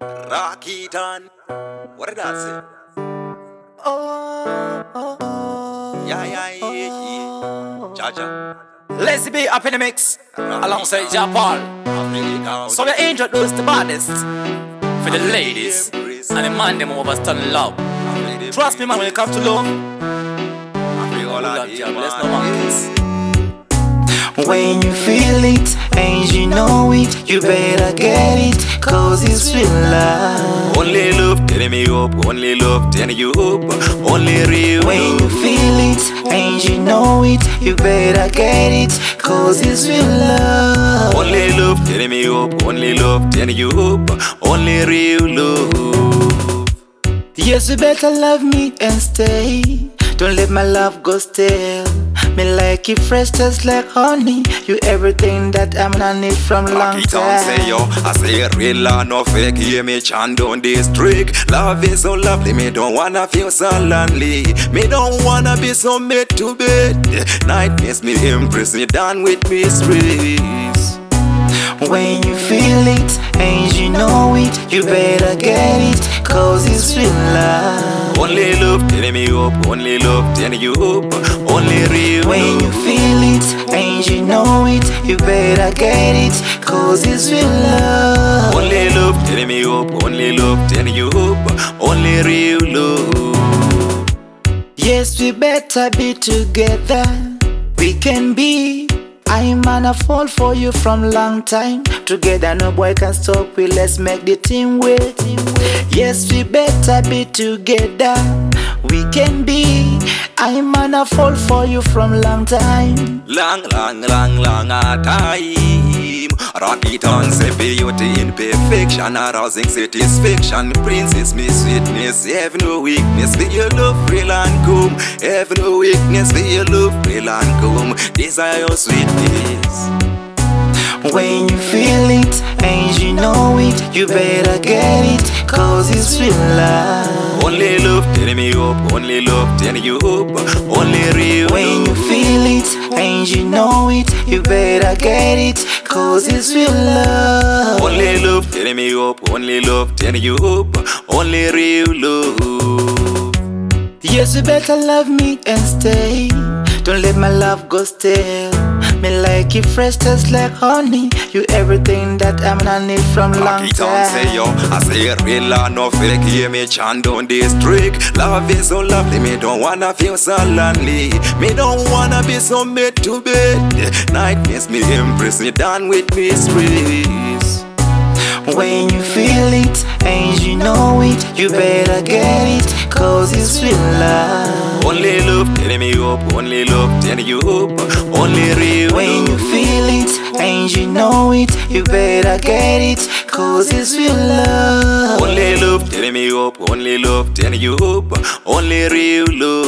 Rock it on. What did I say? Oh, oh, oh, Yeah, yeah, yeah, yeah. Jaja. Lazy B up in the mix alongside Ja Paul. I feel it out. So we introduce the baddest for the ladies and the man them over turn love. I. Trust me, man, when it comes to love, I feel all love job, it, let's no monkeys. When you feel it and you know it, you better get it, cause it's real love. Only love turning me up, only love turning you up, only real love. When you feel it and you know it, you better get it, cause it's real love. Only love turning me up, only love turning you up, only real love. Yes, you better love me and stay. Don't let my love go stale. Me like it fresh, just like honey. You everything that I'm gonna need from long it on, say time. yo, I say real no fake, hear me chant on this trick. Love is so lovely, me don't wanna feel so lonely. Me don't wanna be so made to bed. Night makes me impress me down with mysteries. When you feel it and you know it, you better get it, cause it's real love. Only love turning me up, only love turning you up, only real When you feel it and you know it, you better get it, cause it's real love. Only love turning me up, only love turning you up, only real love. Yes, we better be together. We can be. I'm gonna fall for you from long time. Together, no boy can stop we. Let's make the team wait. Yes, we better be together. We can be. I'm gonna fall for you from long time. Long, long, long, long a time. Rock it on, say beauty in perfection, arousing satisfaction. Princess, me sweetness, have no weakness. Be your love real and come. Have no weakness, be your love real and come. Desire your sweetness. When you feel it and you know it, you better get it, cause it's real love. Only love turning me up, only love turning you up, only real When you feel it and you know it, you better get it, cause it's real love. Only love turning me up, only love turning you up, only real love. Yes, you better love me and stay. Don't let my love go stale. Me like it fresh, just like honey. You everything that I'm gonna need from long it on, say yo, time. I say real or no fake, hear me chant on this trick. Love is so lovely, me don't wanna feel so lonely. Me don't wanna be so made to bed. Night makes me impress me done with mysteries. When you feel it and you know it, you better get it, cause it's real love. Love turning me up, only love turning you up, only real When you feel it and you know it, you better get it, cause it's real love. Only love turning me up, only love turning you up, only real love.